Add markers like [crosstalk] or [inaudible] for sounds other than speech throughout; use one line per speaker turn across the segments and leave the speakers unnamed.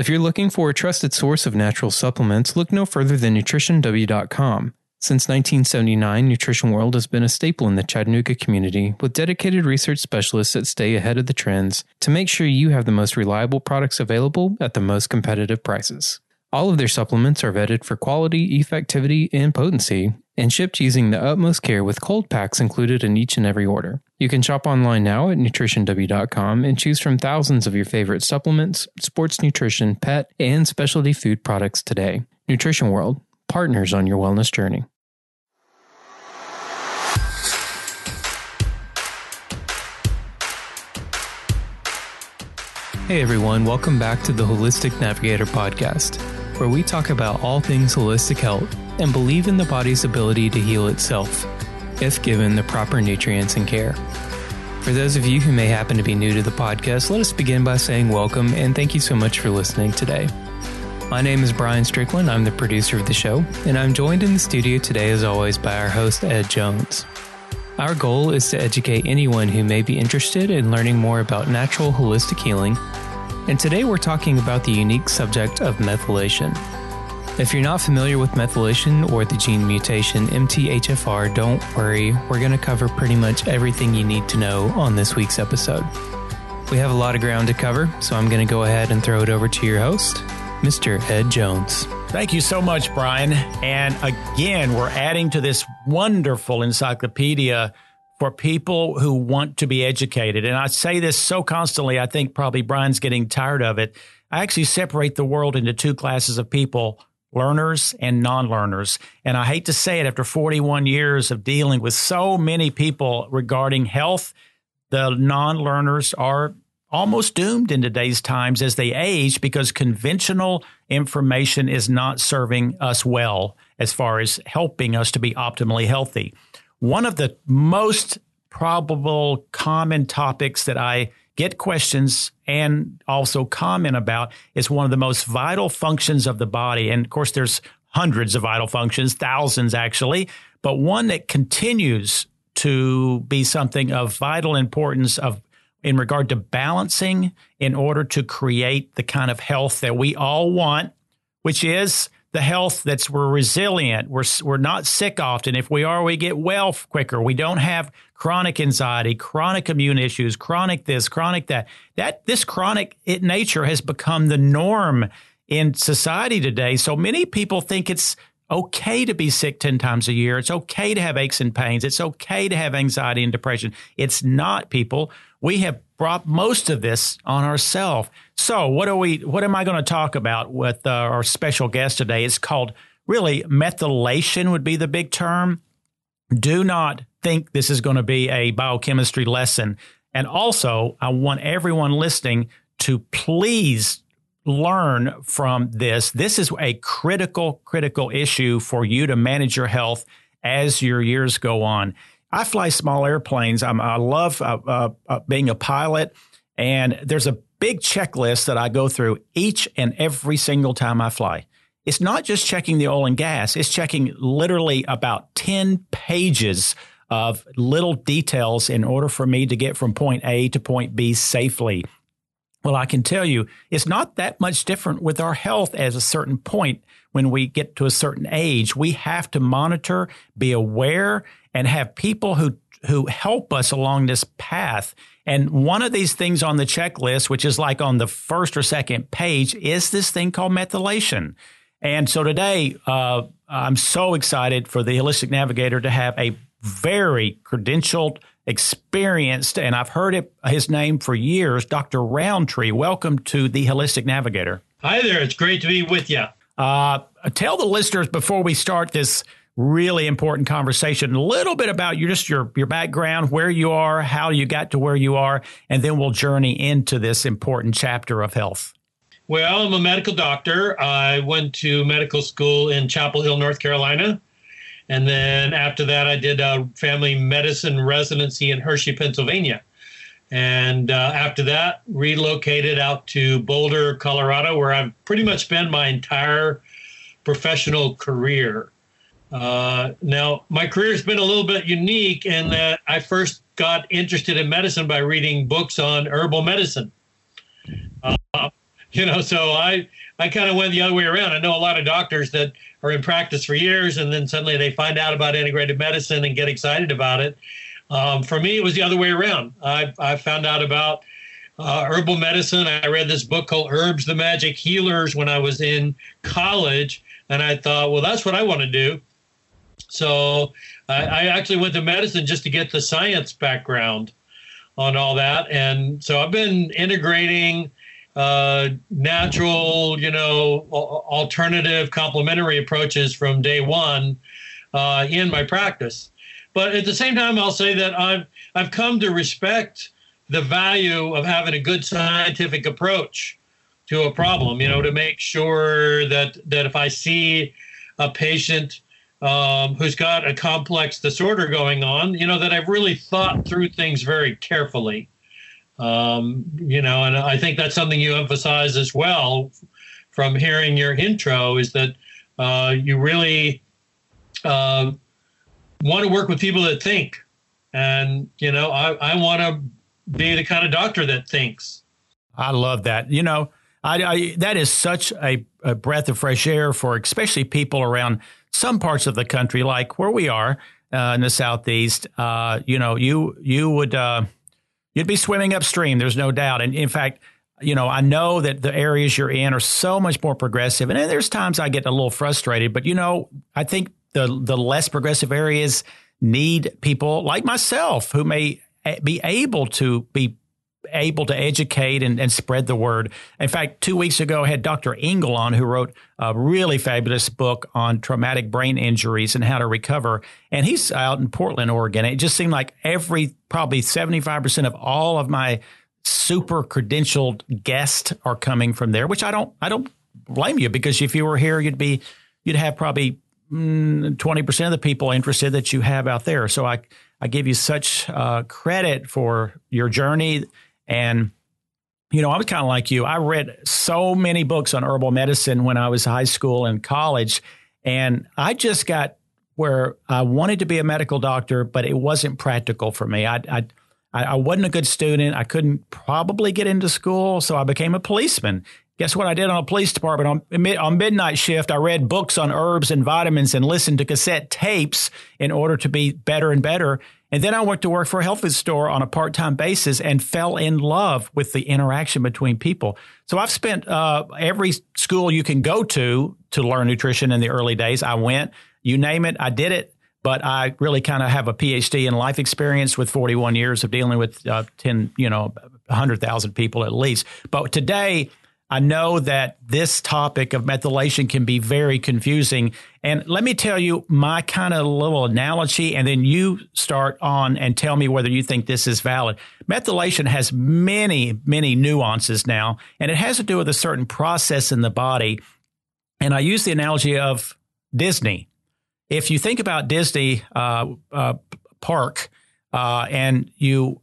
If you're looking for a trusted source of natural supplements, look no further than nutritionw.com. Since 1979, Nutrition World has been a staple in the Chattanooga community with dedicated research specialists that stay ahead of the trends to make sure you have the most reliable products available at the most competitive prices. All of their supplements are vetted for quality, effectivity, and potency, and shipped using the utmost care with cold packs included in each and every order. You can shop online now at nutritionw.com and choose from thousands of your favorite supplements, sports nutrition, pet, and specialty food products today. Nutrition World, partners on your wellness journey. Hey everyone, welcome back to the Holistic Navigator podcast where we talk about all things holistic health and believe in the body's ability to heal itself if given the proper nutrients and care. For those of you who may happen to be new to the podcast, let us begin by saying welcome and thank you so much for listening today. My name is Brian Strickland. I'm the producer of the show, and I'm joined in the studio today, as always, by our host, Ed Jones. Our goal is to educate anyone who may be interested in learning more about natural holistic healing and today we're talking about the unique subject of methylation. If you're not familiar with methylation or the gene mutation MTHFR, don't worry, we're going to cover pretty much everything you need to know on this week's episode. We have a lot of ground to cover, so I'm going to go ahead and throw it over to your host, Mr. Ed Jones.
Thank you so much, Brian. And again, we're adding to this wonderful encyclopedia for people who want to be educated. And I say this so constantly, I think probably Brian's getting tired of it. I actually separate the world into two classes of people learners and non learners. And I hate to say it after 41 years of dealing with so many people regarding health, the non learners are almost doomed in today's times as they age because conventional information is not serving us well as far as helping us to be optimally healthy. One of the most probable common topics that I get questions and also comment about is one of the most vital functions of the body. And of course, there's hundreds of vital functions, thousands actually, but one that continues to be something of vital importance of in regard to balancing in order to create the kind of health that we all want, which is the health that's we're resilient. We're we're not sick often. If we are, we get well quicker. We don't have chronic anxiety, chronic immune issues, chronic this, chronic that. That this chronic nature has become the norm in society today. So many people think it's okay to be sick 10 times a year. It's okay to have aches and pains. It's okay to have anxiety and depression. It's not, people. We have brought most of this on ourselves. So, what are we what am I going to talk about with uh, our special guest today? It's called really methylation would be the big term. Do not think this is going to be a biochemistry lesson. And also, I want everyone listening to please learn from this. This is a critical, critical issue for you to manage your health as your years go on. I fly small airplanes. I'm, i love uh, uh, uh, being a pilot, and there's a big checklist that I go through each and every single time I fly. It's not just checking the oil and gas, it's checking literally about 10 pages of little details in order for me to get from point A to point B safely. Well, I can tell you, it's not that much different with our health at a certain point. When we get to a certain age, we have to monitor, be aware, and have people who who help us along this path. And one of these things on the checklist, which is like on the first or second page, is this thing called methylation. And so today, uh, I'm so excited for the Holistic Navigator to have a very credentialed experienced, and I've heard it, his name for years, Dr. Rountree. Welcome to the Holistic Navigator.
Hi there. It's great to be with you.
Uh, tell the listeners before we start this really important conversation a little bit about your just your your background, where you are, how you got to where you are, and then we'll journey into this important chapter of health.
Well, I'm a medical doctor. I went to medical school in Chapel Hill, North Carolina. And then after that, I did a family medicine residency in Hershey, Pennsylvania. And uh, after that, relocated out to Boulder, Colorado, where I've pretty much spent my entire professional career. Uh, now, my career has been a little bit unique in that I first got interested in medicine by reading books on herbal medicine. Uh, You know, so I I kind of went the other way around. I know a lot of doctors that are in practice for years, and then suddenly they find out about integrated medicine and get excited about it. Um, for me, it was the other way around. I I found out about uh, herbal medicine. I read this book called Herbs the Magic Healers when I was in college, and I thought, well, that's what I want to do. So I, I actually went to medicine just to get the science background on all that, and so I've been integrating uh, natural, you know, alternative complementary approaches from day one uh, in my practice. But at the same time, I'll say that I've I've come to respect the value of having a good scientific approach to a problem. You know, to make sure that that if I see a patient um, who's got a complex disorder going on, you know, that I've really thought through things very carefully. Um, you know, and I think that's something you emphasize as well from hearing your intro is that uh, you really uh, want to work with people that think. And, you know, I, I want to be the kind of doctor that thinks.
I love that. You know, I, I that is such a, a, breath of fresh air for especially people around some parts of the country, like where we are uh, in the southeast. Uh, you know, you you would uh, you'd be swimming upstream. There's no doubt. And in fact, you know, I know that the areas you're in are so much more progressive, and there's times I get a little frustrated. But you know, I think the the less progressive areas need people like myself who may be able to be able to educate and, and, spread the word. In fact, two weeks ago, I had Dr. Engel on, who wrote a really fabulous book on traumatic brain injuries and how to recover. And he's out in Portland, Oregon. It just seemed like every, probably 75% of all of my super credentialed guests are coming from there, which I don't, I don't blame you because if you were here, you'd be, you'd have probably mm, 20% of the people interested that you have out there. So I, I give you such uh, credit for your journey. And, you know, I was kind of like you. I read so many books on herbal medicine when I was high school and college. And I just got where I wanted to be a medical doctor, but it wasn't practical for me. I, I, I wasn't a good student. I couldn't probably get into school. So I became a policeman. Guess what I did on a police department on, on midnight shift? I read books on herbs and vitamins and listened to cassette tapes in order to be better and better. And then I went to work for a health food store on a part time basis and fell in love with the interaction between people. So I've spent uh, every school you can go to to learn nutrition in the early days. I went, you name it, I did it. But I really kind of have a PhD in life experience with 41 years of dealing with uh, 10, you know, 100,000 people at least. But today, I know that this topic of methylation can be very confusing. And let me tell you my kind of little analogy, and then you start on and tell me whether you think this is valid. Methylation has many, many nuances now, and it has to do with a certain process in the body. And I use the analogy of Disney. If you think about Disney uh, uh, Park uh, and you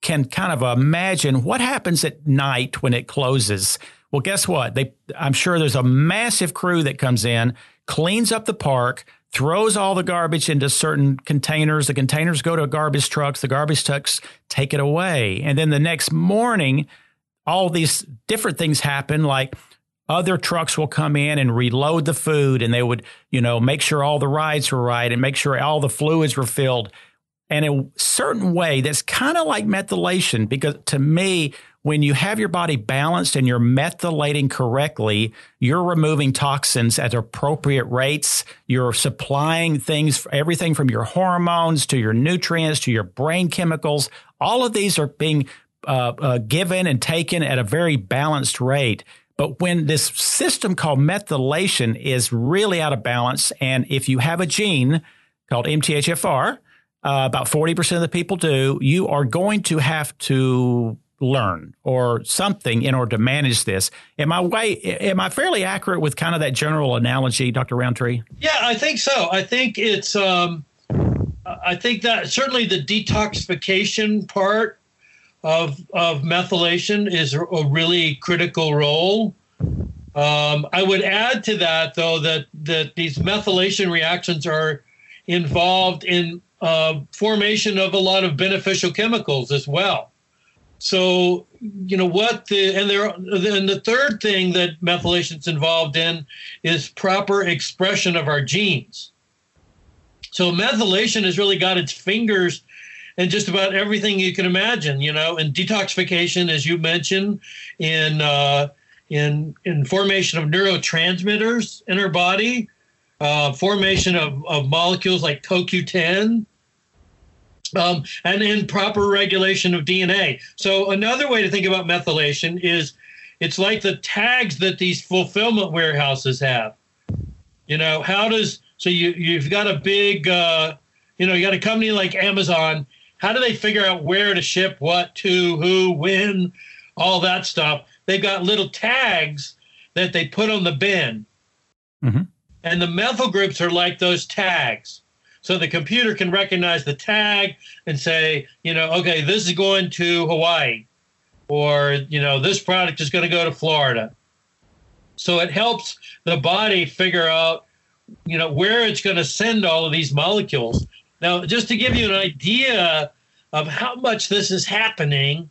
can kind of imagine what happens at night when it closes. Well, guess what? They, I'm sure there's a massive crew that comes in, cleans up the park, throws all the garbage into certain containers. The containers go to garbage trucks. The garbage trucks take it away. And then the next morning, all these different things happen like other trucks will come in and reload the food and they would, you know, make sure all the rides were right and make sure all the fluids were filled and in a certain way that's kind of like methylation because to me when you have your body balanced and you're methylating correctly you're removing toxins at appropriate rates. You're supplying things everything from your hormones to your nutrients to your brain chemicals. All of these are being uh, uh, given and taken at a very balanced rate. But when this system called methylation is really out of balance and if you have a gene called mthfr uh, about 40% of the people do, you are going to have to learn or something in order to manage this. Am I way, am I fairly accurate with kind of that general analogy, Dr. Rountree?
Yeah, I think so. I think it's, um, I think that certainly the detoxification part of, of methylation is a really critical role. Um, I would add to that, though, that, that these methylation reactions are involved in uh, formation of a lot of beneficial chemicals as well. So, you know what the and there and the third thing that methylation's involved in is proper expression of our genes. So methylation has really got its fingers in just about everything you can imagine. You know, in detoxification, as you mentioned, in uh, in in formation of neurotransmitters in our body, uh, formation of, of molecules like CoQ10, um, and in proper regulation of DNA. So another way to think about methylation is it's like the tags that these fulfillment warehouses have. You know, how does so you you've got a big uh, you know you got a company like Amazon. How do they figure out where to ship what to who when all that stuff? They've got little tags that they put on the bin. Mm-hmm. And the methyl groups are like those tags. So the computer can recognize the tag and say, you know, okay, this is going to Hawaii, or, you know, this product is going to go to Florida. So it helps the body figure out, you know, where it's going to send all of these molecules. Now, just to give you an idea of how much this is happening,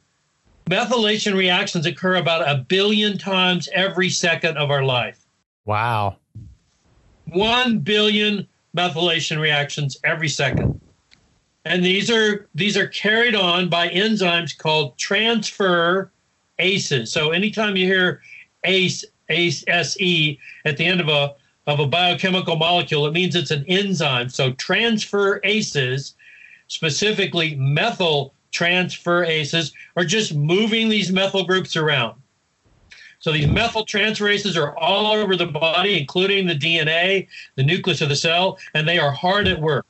methylation reactions occur about a billion times every second of our life.
Wow.
1 billion methylation reactions every second. And these are these are carried on by enzymes called transfer ACEs. So anytime you hear ACE, ACE, SE at the end of a of a biochemical molecule, it means it's an enzyme. So transferases, specifically methyl transferases are just moving these methyl groups around. So these methyl transferases are all over the body, including the DNA, the nucleus of the cell, and they are hard at work.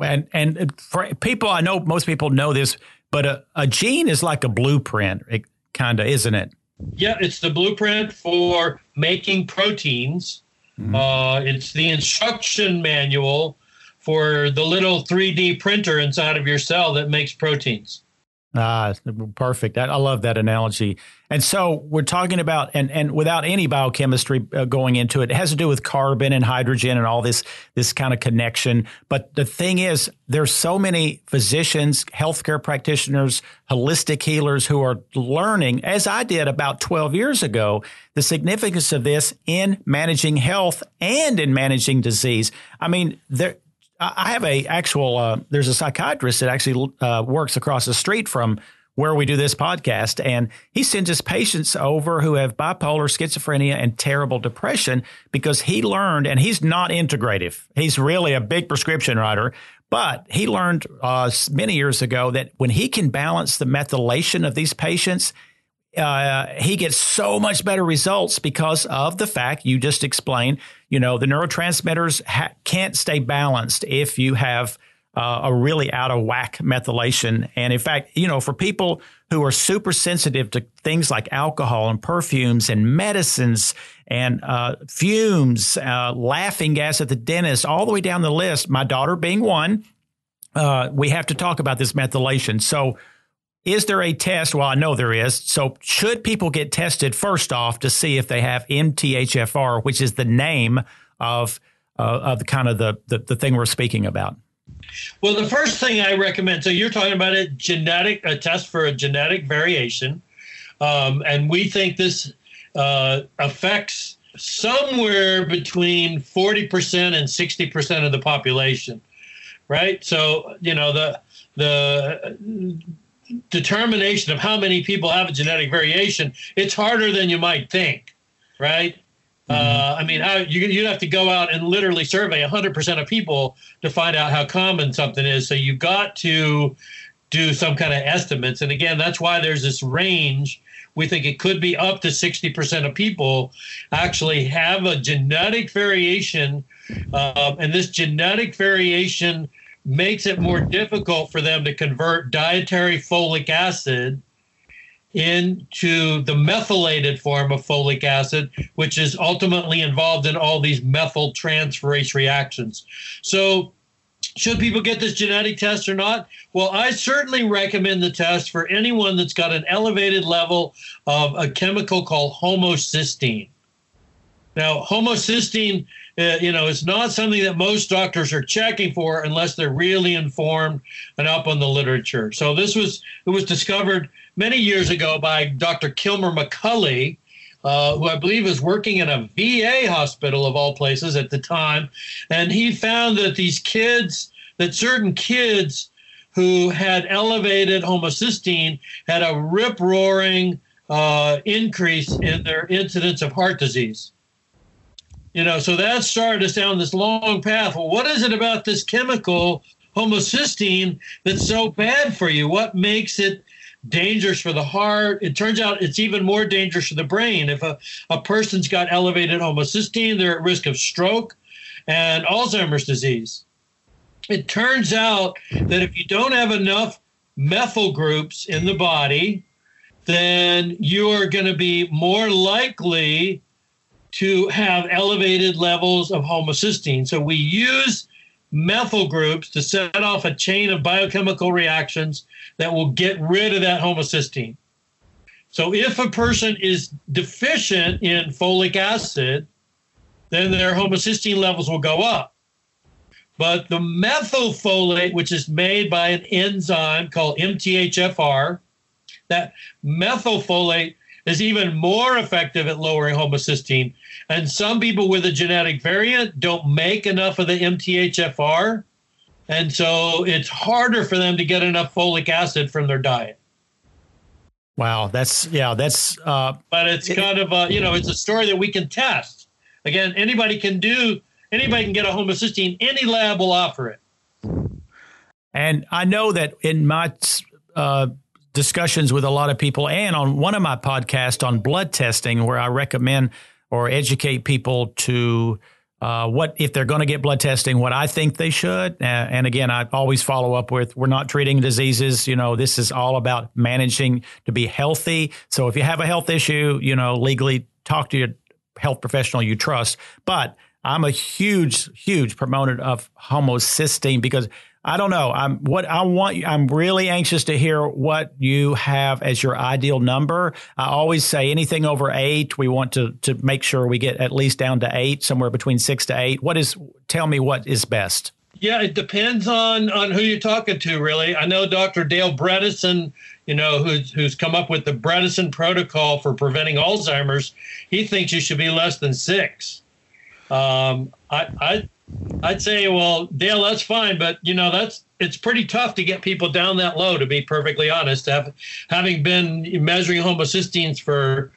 And and for people, I know most people know this, but a, a gene is like a blueprint, it kind of, isn't it?
Yeah, it's the blueprint for making proteins. Mm-hmm. Uh, it's the instruction manual for the little 3D printer inside of your cell that makes proteins.
Ah, perfect. I love that analogy. And so we're talking about, and, and without any biochemistry uh, going into it, it has to do with carbon and hydrogen and all this, this kind of connection. But the thing is, there's so many physicians, healthcare practitioners, holistic healers who are learning, as I did about 12 years ago, the significance of this in managing health and in managing disease. I mean, there, I have a actual. Uh, there's a psychiatrist that actually uh, works across the street from where we do this podcast, and he sends his patients over who have bipolar, schizophrenia, and terrible depression because he learned, and he's not integrative. He's really a big prescription writer, but he learned uh, many years ago that when he can balance the methylation of these patients, uh, he gets so much better results because of the fact you just explained. You know, the neurotransmitters ha- can't stay balanced if you have uh, a really out of whack methylation. And in fact, you know, for people who are super sensitive to things like alcohol and perfumes and medicines and uh, fumes, uh, laughing gas at the dentist, all the way down the list, my daughter being one, uh, we have to talk about this methylation. So, is there a test? Well, I know there is. So, should people get tested first off to see if they have MTHFR, which is the name of uh, of the kind of the, the the thing we're speaking about?
Well, the first thing I recommend. So you're talking about a genetic a test for a genetic variation, um, and we think this uh, affects somewhere between 40% and 60% of the population right so you know the the determination of how many people have a genetic variation, it's harder than you might think, right? Mm-hmm. Uh, I mean, how, you, you'd have to go out and literally survey 100% of people to find out how common something is. So you've got to do some kind of estimates. And again, that's why there's this range. We think it could be up to 60% of people actually have a genetic variation. Uh, and this genetic variation makes it more difficult for them to convert dietary folic acid into the methylated form of folic acid, which is ultimately involved in all these methyl transferase reactions. So, should people get this genetic test or not? Well, I certainly recommend the test for anyone that's got an elevated level of a chemical called homocysteine. Now, homocysteine uh, you know, it's not something that most doctors are checking for unless they're really informed and up on the literature. So this was it was discovered many years ago by Dr. Kilmer McCully, uh, who I believe was working in a VA hospital of all places at the time. And he found that these kids, that certain kids who had elevated homocysteine had a rip roaring uh, increase in their incidence of heart disease. You know, so that started us down this long path. Well, what is it about this chemical homocysteine that's so bad for you? What makes it dangerous for the heart? It turns out it's even more dangerous for the brain. If a, a person's got elevated homocysteine, they're at risk of stroke and Alzheimer's disease. It turns out that if you don't have enough methyl groups in the body, then you are going to be more likely to have elevated levels of homocysteine. So we use methyl groups to set off a chain of biochemical reactions that will get rid of that homocysteine. So if a person is deficient in folic acid, then their homocysteine levels will go up. But the methylfolate, which is made by an enzyme called MTHFR, that methylfolate is even more effective at lowering homocysteine. And some people with a genetic variant don't make enough of the MTHFR. And so it's harder for them to get enough folic acid from their diet.
Wow, that's yeah, that's uh
but it's kind of a, you know, it's a story that we can test. Again, anybody can do anybody can get a homocysteine, any lab will offer it.
And I know that in my uh, discussions with a lot of people and on one of my podcasts on blood testing where I recommend or educate people to uh, what if they're going to get blood testing, what I think they should. And again, I always follow up with we're not treating diseases. You know, this is all about managing to be healthy. So if you have a health issue, you know, legally talk to your health professional you trust. But I'm a huge, huge proponent of homocysteine because I don't know. I'm what I want. I'm really anxious to hear what you have as your ideal number. I always say anything over eight, we want to to make sure we get at least down to eight, somewhere between six to eight. What is? Tell me what is best.
Yeah, it depends on on who you're talking to. Really, I know Dr. Dale Bredesen, you know, who's who's come up with the Bredesen protocol for preventing Alzheimer's. He thinks you should be less than six. Um, I, I I'd say, well, Dale, that's fine, but you know, that's it's pretty tough to get people down that low. To be perfectly honest, Have, having been measuring homocysteines for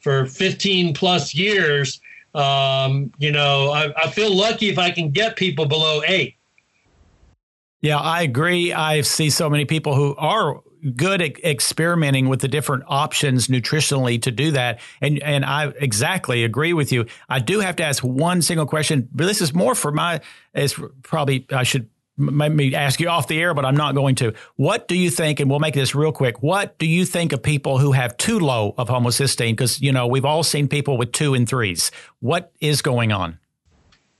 for 15 plus years, um, you know, I, I feel lucky if I can get people below eight.
Yeah, I agree. I see so many people who are good at experimenting with the different options nutritionally to do that. And and I exactly agree with you. I do have to ask one single question, but this is more for my. It's probably I should maybe ask you off the air, but I'm not going to. What do you think? And we'll make this real quick. What do you think of people who have too low of homocysteine? Because you know we've all seen people with two and threes. What is going on?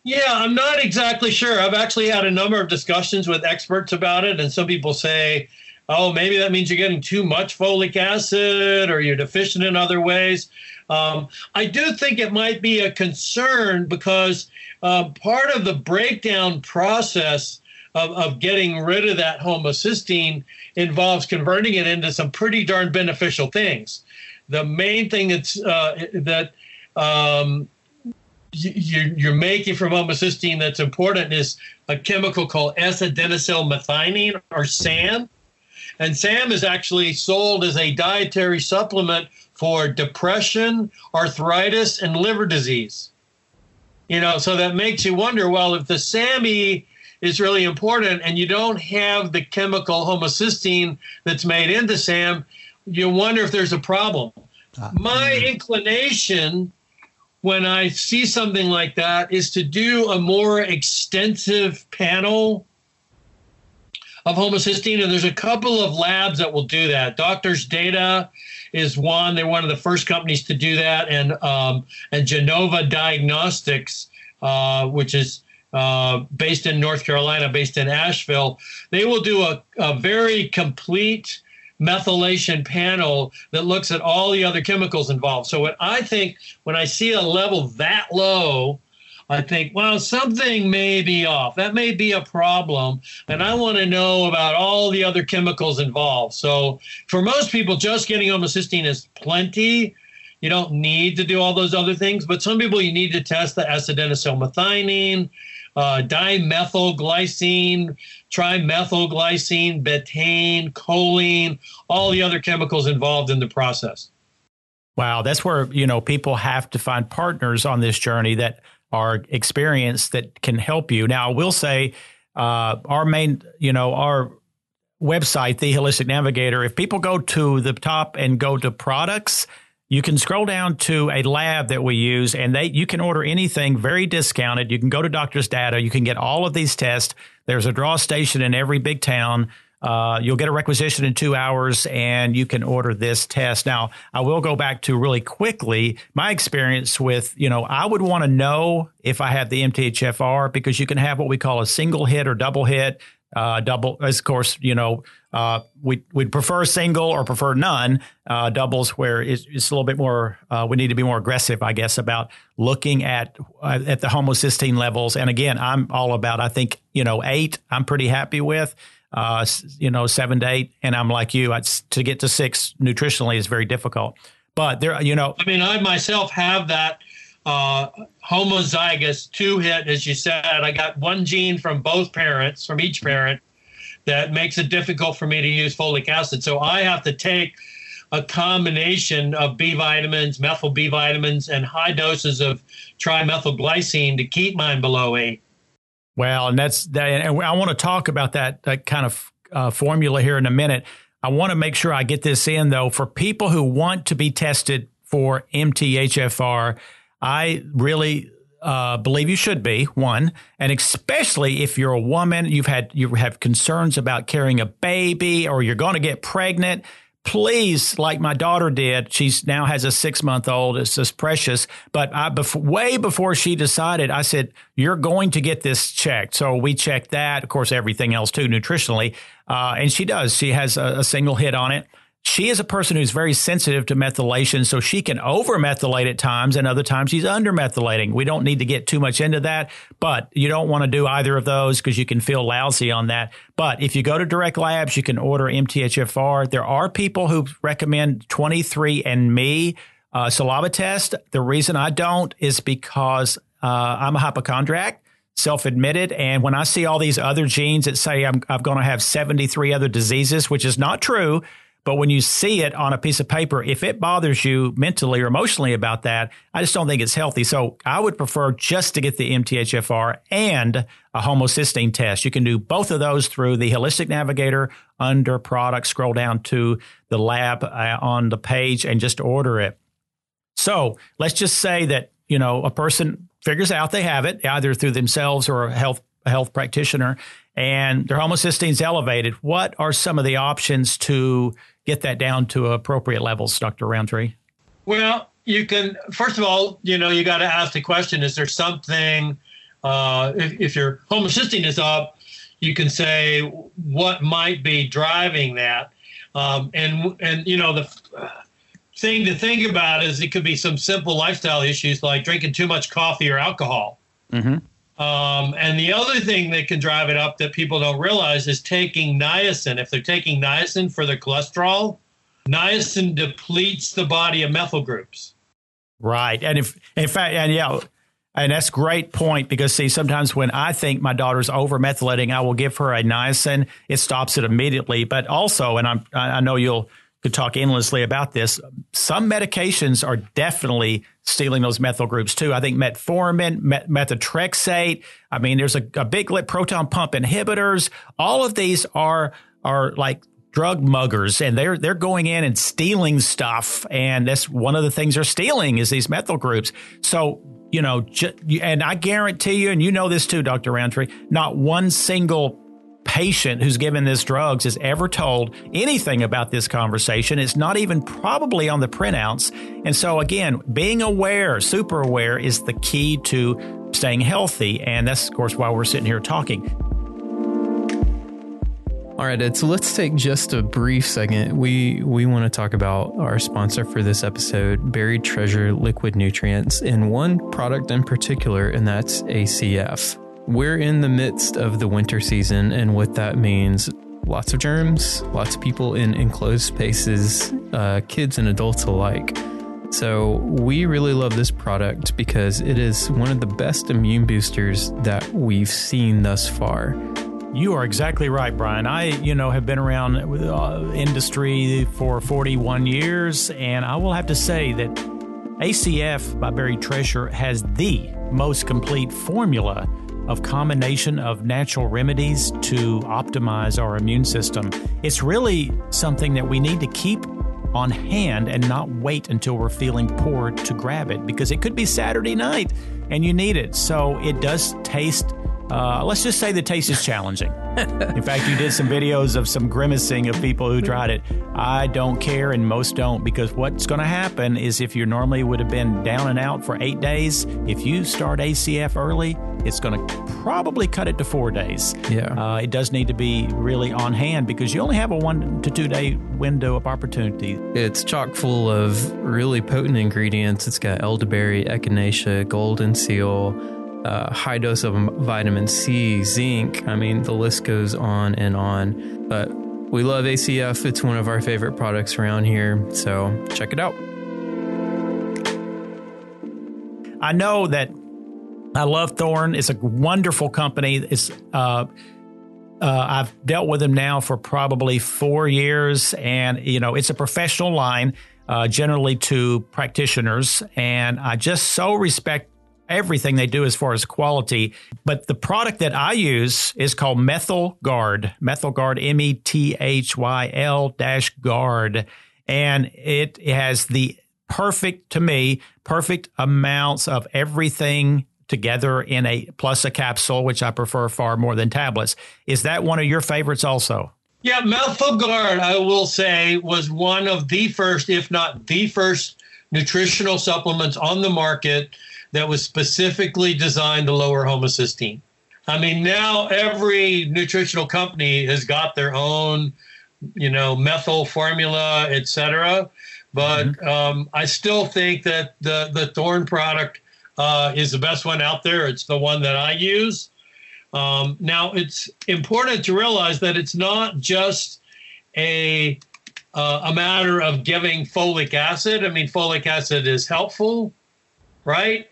Yeah, I'm not exactly sure. I've actually had a number of discussions with experts about it, and some people say oh, maybe that means you're getting too much folic acid or you're deficient in other ways. Um, I do think it might be a concern because uh, part of the breakdown process of, of getting rid of that homocysteine involves converting it into some pretty darn beneficial things. The main thing that's uh, that um, you're making from homocysteine that's important is a chemical called S-adenosyl methionine or SAM. And SAM is actually sold as a dietary supplement for depression, arthritis, and liver disease. You know, so that makes you wonder well, if the SAMe is really important and you don't have the chemical homocysteine that's made into SAM, you wonder if there's a problem. Uh, My mm-hmm. inclination when I see something like that is to do a more extensive panel of homocysteine. And there's a couple of labs that will do that. Doctors Data is one. They're one of the first companies to do that. And, um, and Genova Diagnostics, uh, which is uh, based in North Carolina, based in Asheville, they will do a, a very complete methylation panel that looks at all the other chemicals involved. So what I think when I see a level that low, I think, well, something may be off. That may be a problem. And I want to know about all the other chemicals involved. So for most people, just getting homocysteine is plenty. You don't need to do all those other things. But some people, you need to test the S-adenosylmethionine, uh, dimethylglycine, trimethylglycine, betaine, choline, all the other chemicals involved in the process.
Wow, that's where you know people have to find partners on this journey that are experienced that can help you. Now, I will say, uh, our main, you know, our website, the Holistic Navigator. If people go to the top and go to products, you can scroll down to a lab that we use and they you can order anything very discounted. You can go to doctor's data, you can get all of these tests. There's a draw station in every big town. Uh, you'll get a requisition in two hours and you can order this test. Now, I will go back to really quickly my experience with, you know, I would want to know if I have the MTHFR because you can have what we call a single hit or double hit. Uh, double, of course, you know, uh, we we'd prefer single or prefer none. Uh, doubles where it's, it's, a little bit more. Uh, we need to be more aggressive, I guess, about looking at at the homocysteine levels. And again, I'm all about. I think you know eight. I'm pretty happy with. Uh, you know, seven to eight, and I'm like you. to get to six nutritionally is very difficult. But there, you know,
I mean, I myself have that uh, homozygous two hit, as you said. I got one gene from both parents, from each parent, that makes it difficult for me to use folic acid. So I have to take a combination of B vitamins, methyl B vitamins, and high doses of trimethylglycine to keep mine below eight.
Well, and that's that. And I want to talk about that, that kind of uh, formula here in a minute. I want to make sure I get this in though. For people who want to be tested for MTHFR, I really uh, believe you should be one, and especially if you're a woman, you've had you have concerns about carrying a baby, or you're going to get pregnant. Please, like my daughter did, she's now has a six month old. It's just precious. But I, way before she decided, I said, "You're going to get this checked." So we checked that, of course, everything else too, nutritionally, uh, and she does. She has a, a single hit on it she is a person who's very sensitive to methylation, so she can over methylate at times, and other times she's under methylating. We don't need to get too much into that, but you don't want to do either of those because you can feel lousy on that. But if you go to direct labs, you can order MTHFR. There are people who recommend 23andMe uh, saliva test. The reason I don't is because uh, I'm a hypochondriac self admitted. And when I see all these other genes that say I'm, I'm going to have 73 other diseases, which is not true, but when you see it on a piece of paper, if it bothers you mentally or emotionally about that, I just don't think it's healthy. So I would prefer just to get the MTHFR and a homocysteine test. You can do both of those through the Holistic Navigator under product. Scroll down to the lab uh, on the page and just order it. So let's just say that, you know, a person figures out they have it either through themselves or a health a health practitioner and their homocysteine is elevated. What are some of the options to get that down to appropriate levels, Dr. Rountree?
Well, you can, first of all, you know, you got to ask the question is there something, uh, if, if your homocysteine is up, you can say what might be driving that. Um, and, and, you know, the uh, thing to think about is it could be some simple lifestyle issues like drinking too much coffee or alcohol. Mm-hmm. Um, and the other thing that can drive it up that people don't realize is taking niacin. If they're taking niacin for their cholesterol, niacin depletes the body of methyl groups.
Right. And if, in fact, and yeah, and that's great point because see, sometimes when I think my daughter's over methylating, I will give her a niacin. It stops it immediately. But also, and I'm, I know you'll could talk endlessly about this. Some medications are definitely stealing those methyl groups too. I think metformin, met, methotrexate. I mean, there's a, a big lit proton pump inhibitors. All of these are are like drug muggers and they're they're going in and stealing stuff and that's one of the things they're stealing is these methyl groups so you know and i guarantee you and you know this too dr rountree not one single patient who's given this drugs is ever told anything about this conversation. It's not even probably on the printouts. And so, again, being aware, super aware, is the key to staying healthy. And that's, of course, why we're sitting here talking.
All right, Ed. So let's take just a brief second. We we want to talk about our sponsor for this episode, Buried Treasure Liquid Nutrients, and one product in particular, and that's ACF. We're in the midst of the winter season, and what that means lots of germs, lots of people in enclosed spaces, uh, kids and adults alike. So, we really love this product because it is one of the best immune boosters that we've seen thus far.
You are exactly right, Brian. I, you know, have been around uh, industry for 41 years, and I will have to say that ACF by Buried Treasure has the most complete formula of combination of natural remedies to optimize our immune system. It's really something that we need to keep on hand and not wait until we're feeling poor to grab it because it could be Saturday night and you need it. So it does taste uh, let's just say the taste is challenging. In fact, you did some videos of some grimacing of people who tried it. I don't care, and most don't, because what's going to happen is if you normally would have been down and out for eight days, if you start ACF early, it's going to probably cut it to four days.
Yeah.
Uh, it does need to be really on hand because you only have a one to two day window of opportunity.
It's chock full of really potent ingredients. It's got elderberry, echinacea, golden seal uh, high dose of vitamin C, zinc. I mean, the list goes on and on. But we love ACF. It's one of our favorite products around here. So check it out.
I know that I love Thorne. It's a wonderful company. It's uh, uh, I've dealt with them now for probably four years, and you know it's a professional line, uh, generally to practitioners, and I just so respect everything they do as far as quality. But the product that I use is called Methyl Guard, Methyl Guard, M E T H Y L dash guard. And it has the perfect, to me, perfect amounts of everything together in a plus a capsule, which I prefer far more than tablets. Is that one of your favorites also?
Yeah, Methyl Guard, I will say, was one of the first, if not the first, nutritional supplements on the market that was specifically designed to lower homocysteine. I mean, now every nutritional company has got their own, you know, methyl formula, et cetera. But mm-hmm. um, I still think that the the Thorne product uh, is the best one out there. It's the one that I use. Um, now, it's important to realize that it's not just a uh, a matter of giving folic acid. I mean, folic acid is helpful, right?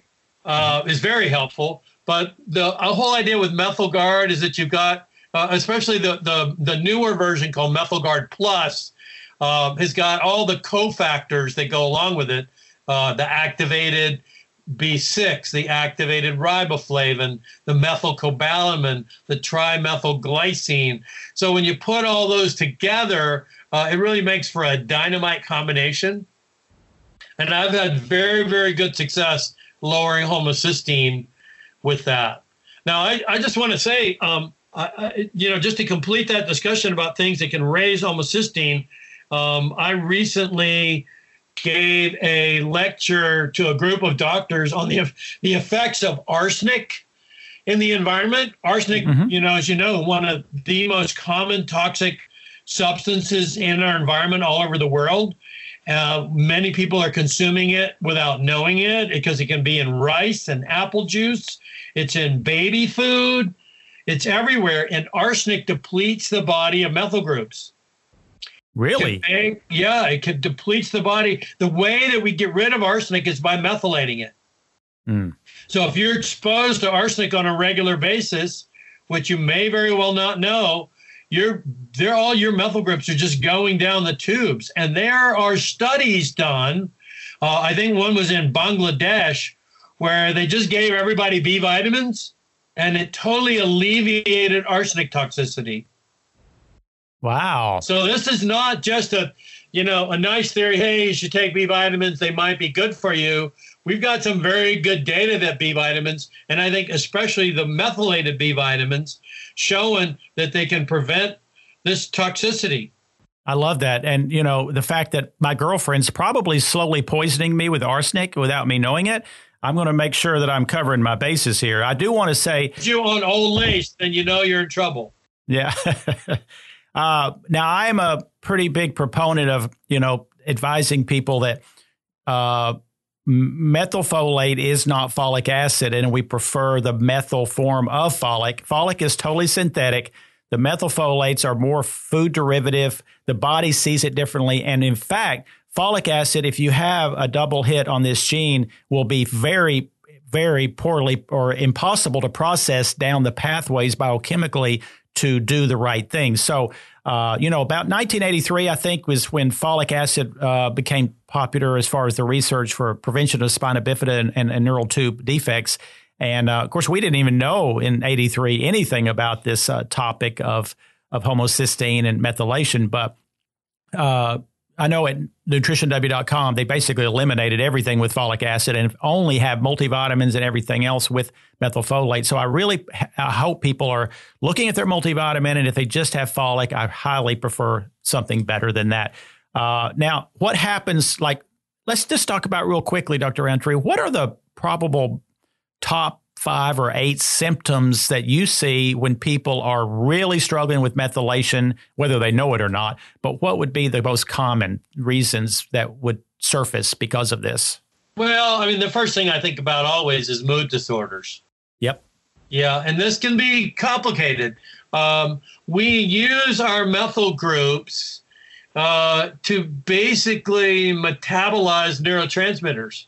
Uh, is very helpful. But the whole idea with MethylGuard is that you've got, uh, especially the, the the newer version called MethylGuard Plus, uh, has got all the cofactors that go along with it. Uh, the activated B6, the activated riboflavin, the methylcobalamin, the trimethylglycine. So when you put all those together, uh, it really makes for a dynamite combination. And I've had very, very good success lowering homocysteine with that. Now, I, I just want to say, um, I, I, you know, just to complete that discussion about things that can raise homocysteine, um, I recently gave a lecture to a group of doctors on the the effects of arsenic in the environment. Arsenic, mm-hmm. you know, as you know, one of the most common toxic substances in our environment all over the world. Uh, many people are consuming it without knowing it because it can be in rice and apple juice. It's in baby food. It's everywhere. And arsenic depletes the body of methyl groups.
Really?
Yeah, it can depletes the body. The way that we get rid of arsenic is by methylating it. Mm. So if you're exposed to arsenic on a regular basis, which you may very well not know, you're they're all your methyl groups are just going down the tubes. And there are studies done. Uh, I think one was in Bangladesh where they just gave everybody B vitamins and it totally alleviated arsenic toxicity.
Wow.
So this is not just a, you know, a nice theory. Hey, you should take B vitamins. They might be good for you. We've got some very good data that B vitamins, and I think especially the methylated B vitamins, showing that they can prevent this toxicity.
I love that. And, you know, the fact that my girlfriend's probably slowly poisoning me with arsenic without me knowing it. I'm going to make sure that I'm covering my bases here. I do want to say.
If you on old lace, then you know you're in trouble.
Yeah. [laughs] Uh, now, I am a pretty big proponent of you know advising people that uh, methylfolate is not folic acid, and we prefer the methyl form of folic. Folic is totally synthetic. The methylfolates are more food derivative. The body sees it differently, and in fact, folic acid, if you have a double hit on this gene, will be very very poorly or impossible to process down the pathways biochemically to do the right thing. So, uh, you know, about 1983, I think, was when folic acid uh, became popular as far as the research for prevention of spina bifida and, and, and neural tube defects. And uh, of course, we didn't even know in '83 anything about this uh, topic of of homocysteine and methylation. But uh, I know at nutritionw.com, they basically eliminated everything with folic acid and only have multivitamins and everything else with methylfolate. So I really I hope people are looking at their multivitamin. And if they just have folic, I highly prefer something better than that. Uh, now, what happens? Like, let's just talk about real quickly, Dr. Rountree. What are the probable top five or eight symptoms that you see when people are really struggling with methylation, whether they know it or not. But what would be the most common reasons that would surface because of this?
Well, I mean, the first thing I think about always is mood disorders.
Yep.
Yeah, and this can be complicated. Um, we use our methyl groups uh, to basically metabolize neurotransmitters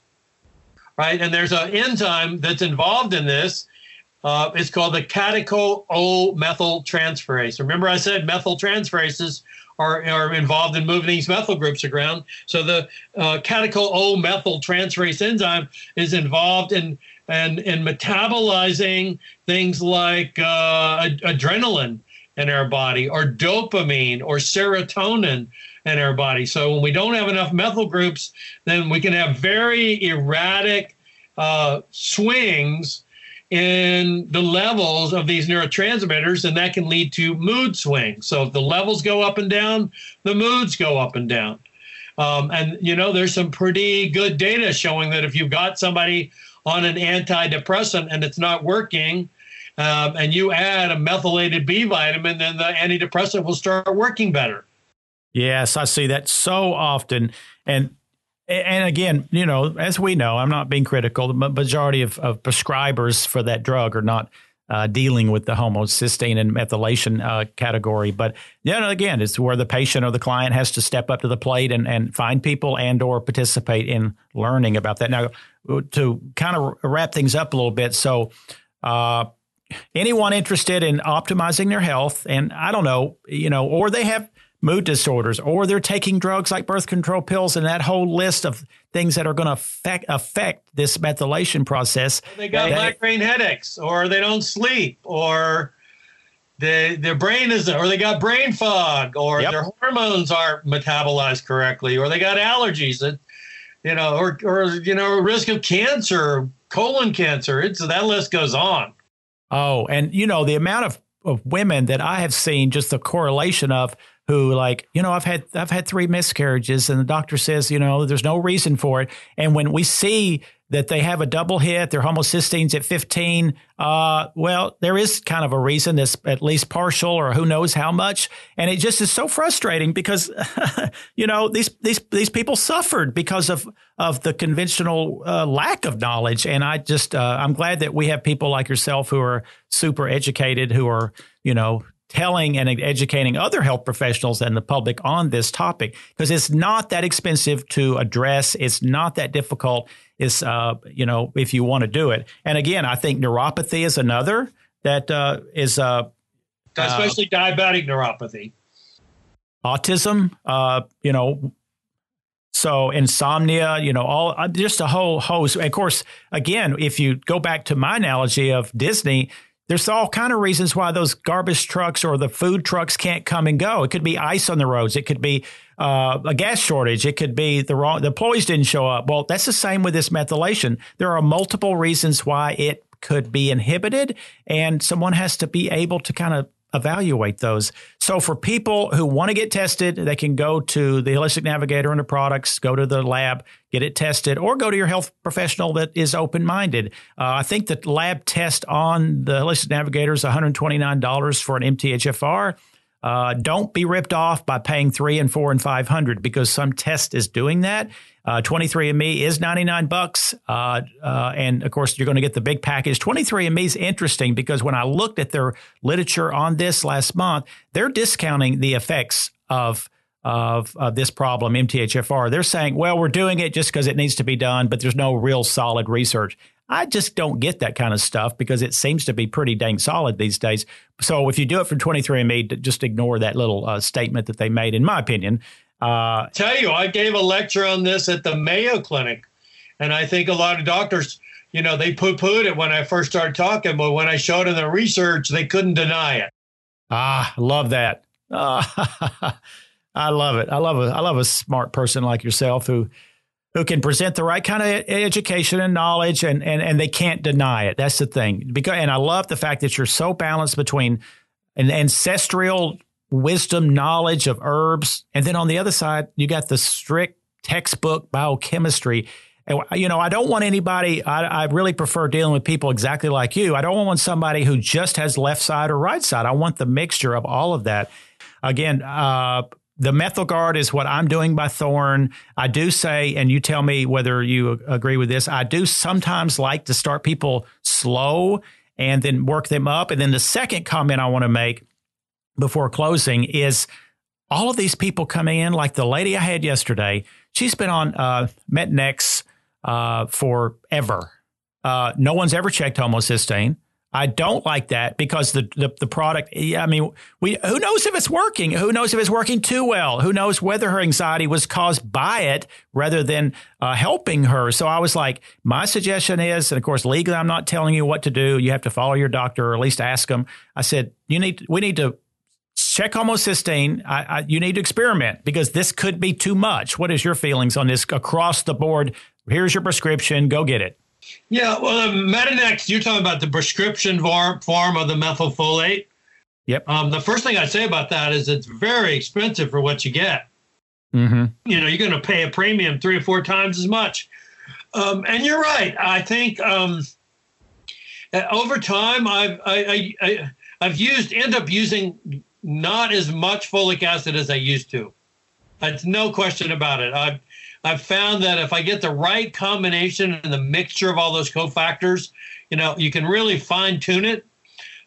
right? And there's an enzyme that's involved in this. Uh, it's called the catechol O methyl transferase. Remember, I said methyl transferases are, are involved in moving these methyl groups around. So the uh, catechol O methyl transferase enzyme is involved in and in, in metabolizing things like uh, ad- adrenaline in our body, or dopamine, or serotonin, in our body. So when we don't have enough methyl groups, then we can have very erratic uh, swings in the levels of these neurotransmitters, and that can lead to mood swings. So if the levels go up and down, the moods go up and down. Um, and you know, there's some pretty good data showing that if you've got somebody on an antidepressant and it's not working, um, and you add a methylated B vitamin, then the antidepressant will start working better.
Yes, I see that so often. And and again, you know, as we know, I'm not being critical. The majority of, of prescribers for that drug are not uh, dealing with the homocysteine and methylation uh, category. But you know, again, it's where the patient or the client has to step up to the plate and, and find people and or participate in learning about that. Now, to kind of wrap things up a little bit, so uh, anyone interested in optimizing their health, and I don't know, you know, or they have mood disorders, or they're taking drugs like birth control pills and that whole list of things that are going to affect, affect this methylation process.
They got migraine headaches, or they don't sleep, or they, their brain is, or they got brain fog, or yep. their hormones aren't metabolized correctly, or they got allergies that, you know, or, or you know, risk of cancer, colon cancer. It's that list goes on.
Oh, and you know the amount of, of women that I have seen, just the correlation of who like you know i've had i've had three miscarriages and the doctor says you know there's no reason for it. And when we see that they have a double hit their homocysteines at 15 uh, well there is kind of a reason that's at least partial or who knows how much. And it just is so frustrating because [laughs] you know these these these people suffered because of of the conventional uh, lack of knowledge. And i just uh, i'm glad that we have people like yourself who are super educated who are you know telling and educating other health professionals and the public on this topic because it's not that expensive to address. It's not that difficult. It's, uh, you know, if you want to do it. And again, I think neuropathy is another that uh, is, uh,
especially uh, diabetic neuropathy,
autism, uh, you know, so insomnia, you know, all uh, just a whole host. Of course, again, if you go back to my analogy of Disney, there's all kind of reasons why those garbage trucks or the food trucks can't come and go. It could be ice on the roads. It could be uh, a gas shortage. It could be the wrong, the employees didn't show up. Well, that's the same with this methylation. There are multiple reasons why it could be inhibited, and someone has to be able to kind of evaluate those. So for people who want to get tested, they can go to the Holistic Navigator and the products, go to the lab, get it tested, or go to your health professional that is open minded. Uh, I think the lab test on the Holistic Navigator is $129 for an MTHFR. Uh, don't be ripped off by paying three and four and five hundred because some test is doing that. Uh, 23andMe is 99 bucks. Uh, uh, and of course, you're going to get the big package. 23andMe is interesting because when I looked at their literature on this last month, they're discounting the effects of of, of this problem, MTHFR. They're saying, well, we're doing it just because it needs to be done, but there's no real solid research. I just don't get that kind of stuff because it seems to be pretty dang solid these days. So if you do it for 23andMe, just ignore that little uh, statement that they made, in my opinion.
Uh, Tell you, I gave a lecture on this at the Mayo Clinic, and I think a lot of doctors, you know, they poo pooed it when I first started talking, but when I showed them the research, they couldn't deny it.
Ah, love that. Ah, [laughs] I love it. I love a I love a smart person like yourself who who can present the right kind of education and knowledge and, and, and they can't deny it. That's the thing. Because, and I love the fact that you're so balanced between an ancestral wisdom, knowledge of herbs. And then on the other side, you got the strict textbook biochemistry. And, you know, I don't want anybody, I, I really prefer dealing with people exactly like you. I don't want somebody who just has left side or right side. I want the mixture of all of that. Again, uh, the methyl guard is what I'm doing by Thorne. I do say, and you tell me whether you agree with this, I do sometimes like to start people slow and then work them up. And then the second comment I want to make before closing is all of these people coming in, like the lady I had yesterday, she's been on uh, Metanx uh, forever. Uh, no one's ever checked homocysteine. I don't like that because the, the, the product. I mean, we who knows if it's working? Who knows if it's working too well? Who knows whether her anxiety was caused by it rather than uh, helping her? So I was like, my suggestion is, and of course, legally, I'm not telling you what to do. You have to follow your doctor or at least ask them. I said, you need we need to check homocysteine. I, I, you need to experiment because this could be too much. What is your feelings on this across the board? Here's your prescription. Go get it.
Yeah, well, um, Metanx, you're talking about the prescription form, form of the methylfolate.
Yep.
Um, the first thing I'd say about that is it's very expensive for what you get.
Mm-hmm.
You know, you're going to pay a premium three or four times as much. Um, and you're right. I think um, uh, over time, I've I, I, I, have used end up using not as much folic acid as I used to. It's no question about it. I've I've found that if I get the right combination and the mixture of all those cofactors, you know, you can really fine tune it.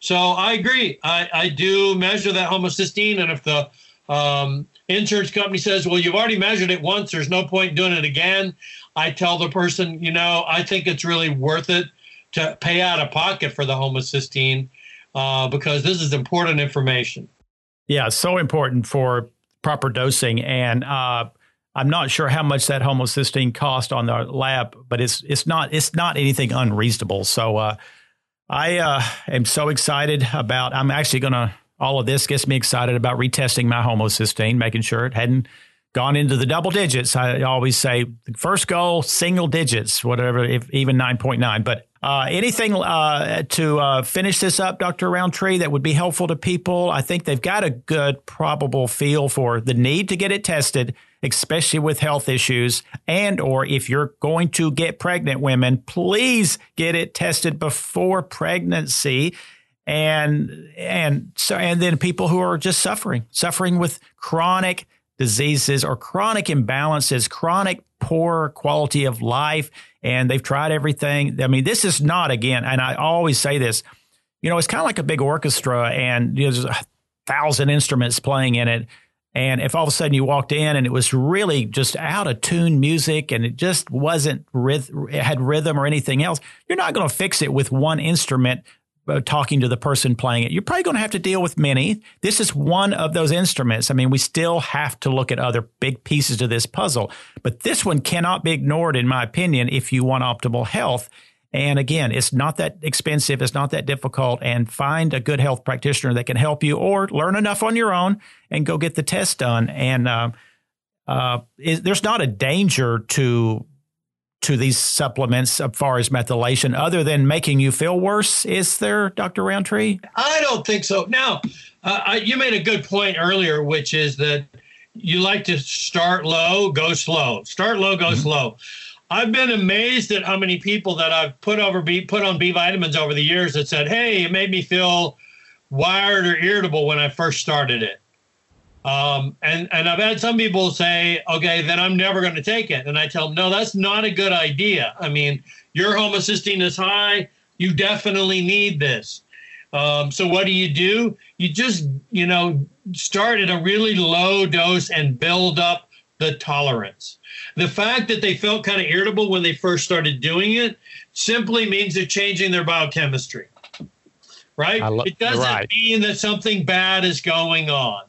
So I agree. I, I do measure that homocysteine, and if the um, insurance company says, "Well, you've already measured it once. There's no point doing it again," I tell the person, you know, I think it's really worth it to pay out of pocket for the homocysteine uh, because this is important information.
Yeah, so important for proper dosing and. Uh, I'm not sure how much that homocysteine cost on the lab, but it's it's not it's not anything unreasonable. So uh, I uh, am so excited about. I'm actually going to. All of this gets me excited about retesting my homocysteine, making sure it hadn't gone into the double digits. I always say first goal, single digits, whatever, if even 9.9. But uh, anything uh, to uh, finish this up, Dr. Rountree, that would be helpful to people? I think they've got a good, probable feel for the need to get it tested, especially with health issues. And or if you're going to get pregnant women, please get it tested before pregnancy and and so and then people who are just suffering suffering with chronic diseases or chronic imbalances, chronic poor quality of life, and they've tried everything. I mean, this is not again, and I always say this. You know, it's kind of like a big orchestra, and you know, there's a thousand instruments playing in it. And if all of a sudden you walked in and it was really just out of tune music and it just wasn't it had rhythm or anything else, you're not going to fix it with one instrument uh, talking to the person playing it. You're probably going to have to deal with many. This is one of those instruments. I mean, we still have to look at other big pieces to this puzzle, but this one cannot be ignored, in my opinion, if you want optimal health. And again, it's not that expensive, it's not that difficult, and find a good health practitioner that can help you, or learn enough on your own and go get the test done. And uh, uh, is, there's not a danger to to these supplements as far as methylation other than making you feel worse? Is there, Dr. Rountree?
I don't think so. Now, uh, I, you made a good point earlier, which is that you like to start low, go slow. Start low, go mm-hmm. slow. I've been amazed at how many people that I've put over B, put on B vitamins over the years that said, "Hey, it made me feel wired or irritable when I first started it." Um, and and I've had some people say, okay, then I'm never going to take it, and I tell them, no, that's not a good idea. I mean, your homocysteine is high. You definitely need this. Um, so what do you do? You just you know start at a really low dose and build up the tolerance. The fact that they felt kind of irritable when they first started doing it simply means they're changing their biochemistry. Right? Lo- it doesn't right. mean that something bad is going on.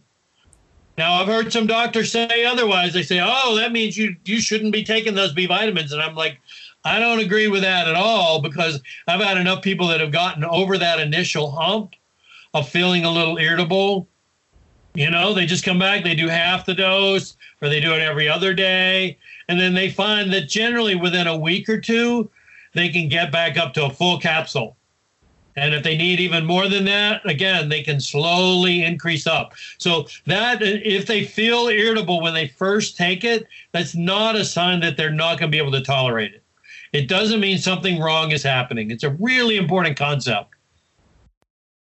Now I've heard some doctors say otherwise. They say, "Oh, that means you you shouldn't be taking those B vitamins," and I'm like, I don't agree with that at all because I've had enough people that have gotten over that initial hump of feeling a little irritable. You know, they just come back, they do half the dose, or they do it every other day, and then they find that generally within a week or two, they can get back up to a full capsule. And if they need even more than that, again, they can slowly increase up. So that if they feel irritable when they first take it, that's not a sign that they're not going to be able to tolerate it. It doesn't mean something wrong is happening. It's a really important concept.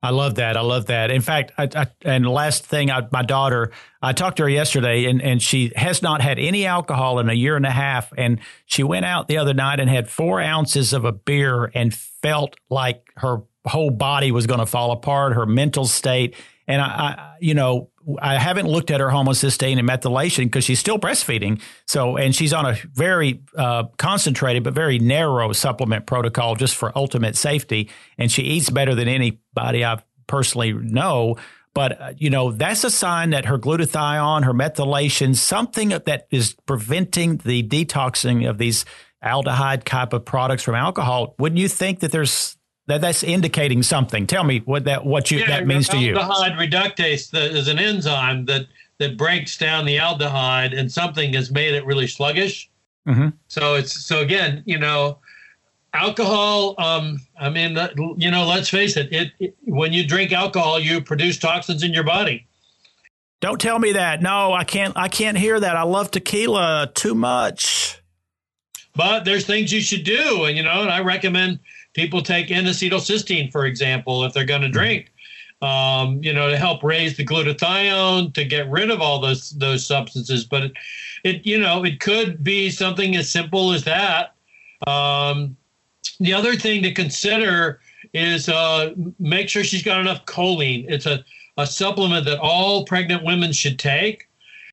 I love that. I love that. In fact, I, I, and last thing, I, my daughter, I talked to her yesterday, and, and she has not had any alcohol in a year and a half. And she went out the other night and had four ounces of a beer and felt like her whole body was going to fall apart, her mental state. And I, I, you know, I haven't looked at her homocysteine and methylation because she's still breastfeeding. So, and she's on a very uh, concentrated but very narrow supplement protocol just for ultimate safety. And she eats better than anybody I personally know. But, uh, you know, that's a sign that her glutathione, her methylation, something that is preventing the detoxing of these aldehyde type of products from alcohol. Wouldn't you think that there's that that's indicating something. Tell me what that what you yeah, that means to you.
Aldehyde reductase is an enzyme that that breaks down the aldehyde, and something has made it really sluggish. Mm-hmm. So it's so again, you know, alcohol. Um, I mean, you know, let's face it, it, it. When you drink alcohol, you produce toxins in your body.
Don't tell me that. No, I can't. I can't hear that. I love tequila too much.
But there's things you should do, and you know, and I recommend People take N-acetylcysteine, for example, if they're going to drink. Um, you know, to help raise the glutathione to get rid of all those those substances. But it, it you know, it could be something as simple as that. Um, the other thing to consider is uh, make sure she's got enough choline. It's a, a supplement that all pregnant women should take.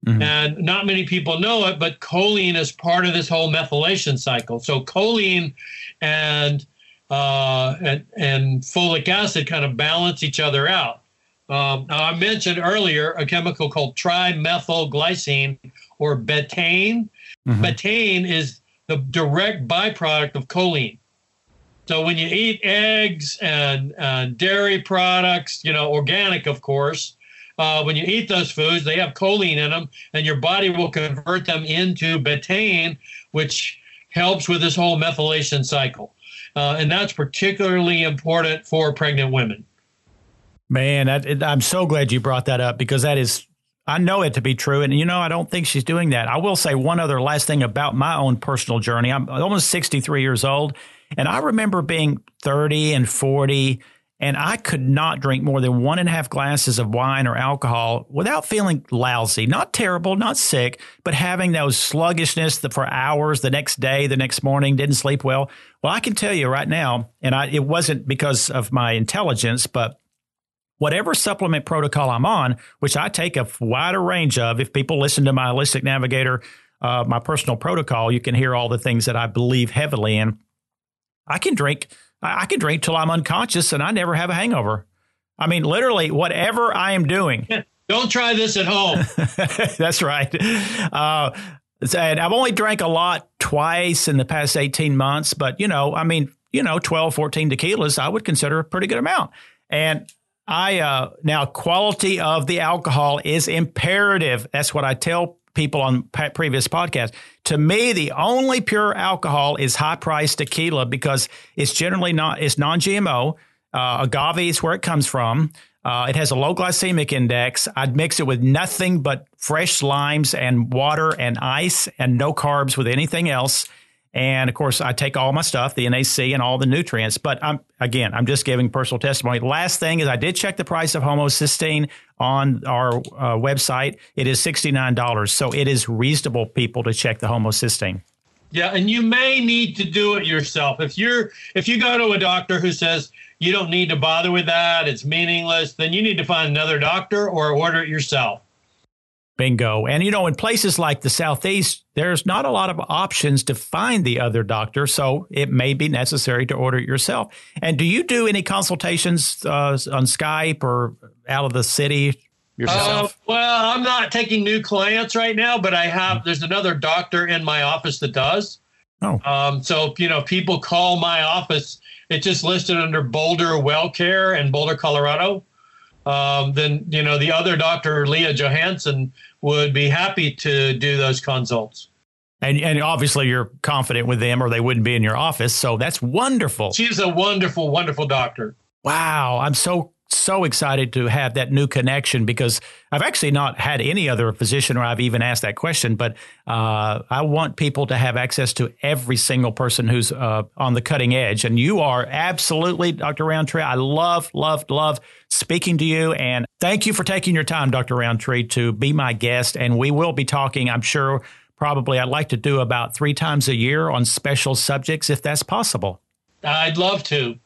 Mm-hmm. And not many people know it, but choline is part of this whole methylation cycle. So choline and uh, and, and folic acid kind of balance each other out. Um, I mentioned earlier a chemical called trimethylglycine or betaine. Mm-hmm. Betaine is the direct byproduct of choline. So when you eat eggs and, and dairy products, you know, organic, of course, uh, when you eat those foods, they have choline in them, and your body will convert them into betaine, which helps with this whole methylation cycle uh, and that's particularly important for pregnant women.
Man, that, I'm so glad you brought that up because that is, I know it to be true. And, you know, I don't think she's doing that. I will say one other last thing about my own personal journey. I'm almost 63 years old, and I remember being 30 and 40 and I could not drink more than one and a half glasses of wine or alcohol without feeling lousy, not terrible, not sick, but having those sluggishness for hours the next day, the next morning, didn't sleep well. Well, I can tell you right now, and I, it wasn't because of my intelligence, but whatever supplement protocol I'm on, which I take a wider range of, if people listen to my Holistic Navigator, uh, my personal protocol, you can hear all the things that I believe heavily in. I can drink I, can drink till I'm unconscious and I never have a hangover. I mean, literally, whatever I am doing. [laughs]
Don't try this at home. [laughs]
That's right. Uh, and I've only drank a lot twice in the past 18 months, but you know, I mean, you know, 12, 14 tequilas, I would consider a pretty good amount. And I, uh, now quality of the alcohol is imperative. That's what I tell people on previous podcasts. To me, the only pure alcohol is high priced tequila because it's generally not, it's non GMO. Uh, agave is where it comes from. Uh, it has a low glycemic index. I'd mix it with nothing but fresh limes and water and ice and no carbs with anything else. And of course, I take all my stuff, the NAC and all the nutrients. But I'm again, I'm just giving personal testimony. Last thing is I did check the price of homocysteine on our uh, website. It is $69. So it is reasonable, people, to check the homocysteine.
Yeah, and you may need to do it yourself. If you're if you go to a doctor who says you don't need to bother with that, it's meaningless, then you need to find another doctor or order it yourself.
Bingo. And you know, in places like the Southeast, there's not a lot of options to find the other doctor, so it may be necessary to order it yourself. And do you do any consultations uh, on Skype or out of the city yourself?
Uh, well, I'm not taking new clients right now, but I have. There's another doctor in my office that does.
Oh.
Um, so you know, people call my office. It's just listed under Boulder Well Care in Boulder, Colorado. Um, then you know the other doctor, Leah Johansson, would be happy to do those consults.
And, and obviously you're confident with them or they wouldn't be in your office. So that's wonderful.
She's a wonderful, wonderful doctor.
Wow. I'm so, so excited to have that new connection because I've actually not had any other physician where I've even asked that question, but uh, I want people to have access to every single person who's uh, on the cutting edge. And you are absolutely, Dr. Rountree. I love, love, love speaking to you. And thank you for taking your time, Dr. Rountree, to be my guest. And we will be talking, I'm sure, probably I'd like to do about three times a year on special subjects if that's possible.
I'd love to.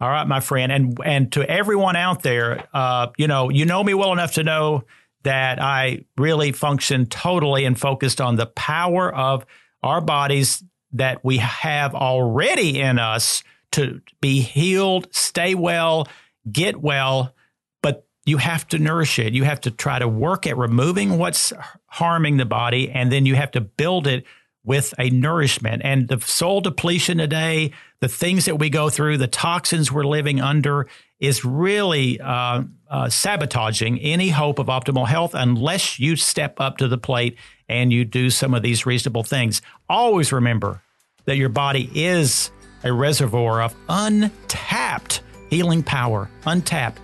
All right, my friend, and and to everyone out there, uh, you know, you know me well enough to know that I really function totally and focused on the power of our bodies that we have already in us to be healed, stay well, get well, but you have to nourish it. You have to try to work at removing what's harming the body, and then you have to build it with a nourishment. And the soul depletion today, the things that we go through, the toxins we're living under, is really uh, uh, sabotaging any hope of optimal health unless you step up to the plate and you do some of these reasonable things. Always remember that your body is a reservoir of untapped healing power, untapped.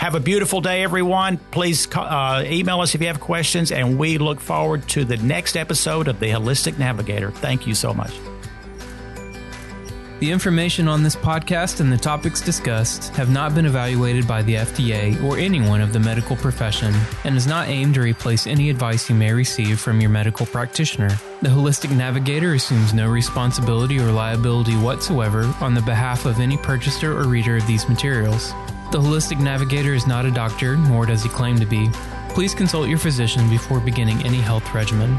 Have a beautiful day, everyone. Please uh, email us if you have questions, and we look forward to the next episode of The Holistic Navigator. Thank you so much.
The information on this podcast and the topics discussed have not been evaluated by the FDA or anyone of the medical profession and is not aimed to replace any advice you may receive from your medical practitioner. The Holistic Navigator assumes no responsibility or liability whatsoever on the behalf of any purchaser or reader of these materials. The Holistic Navigator is not a doctor, nor does he claim to be. Please consult your physician before beginning any health regimen.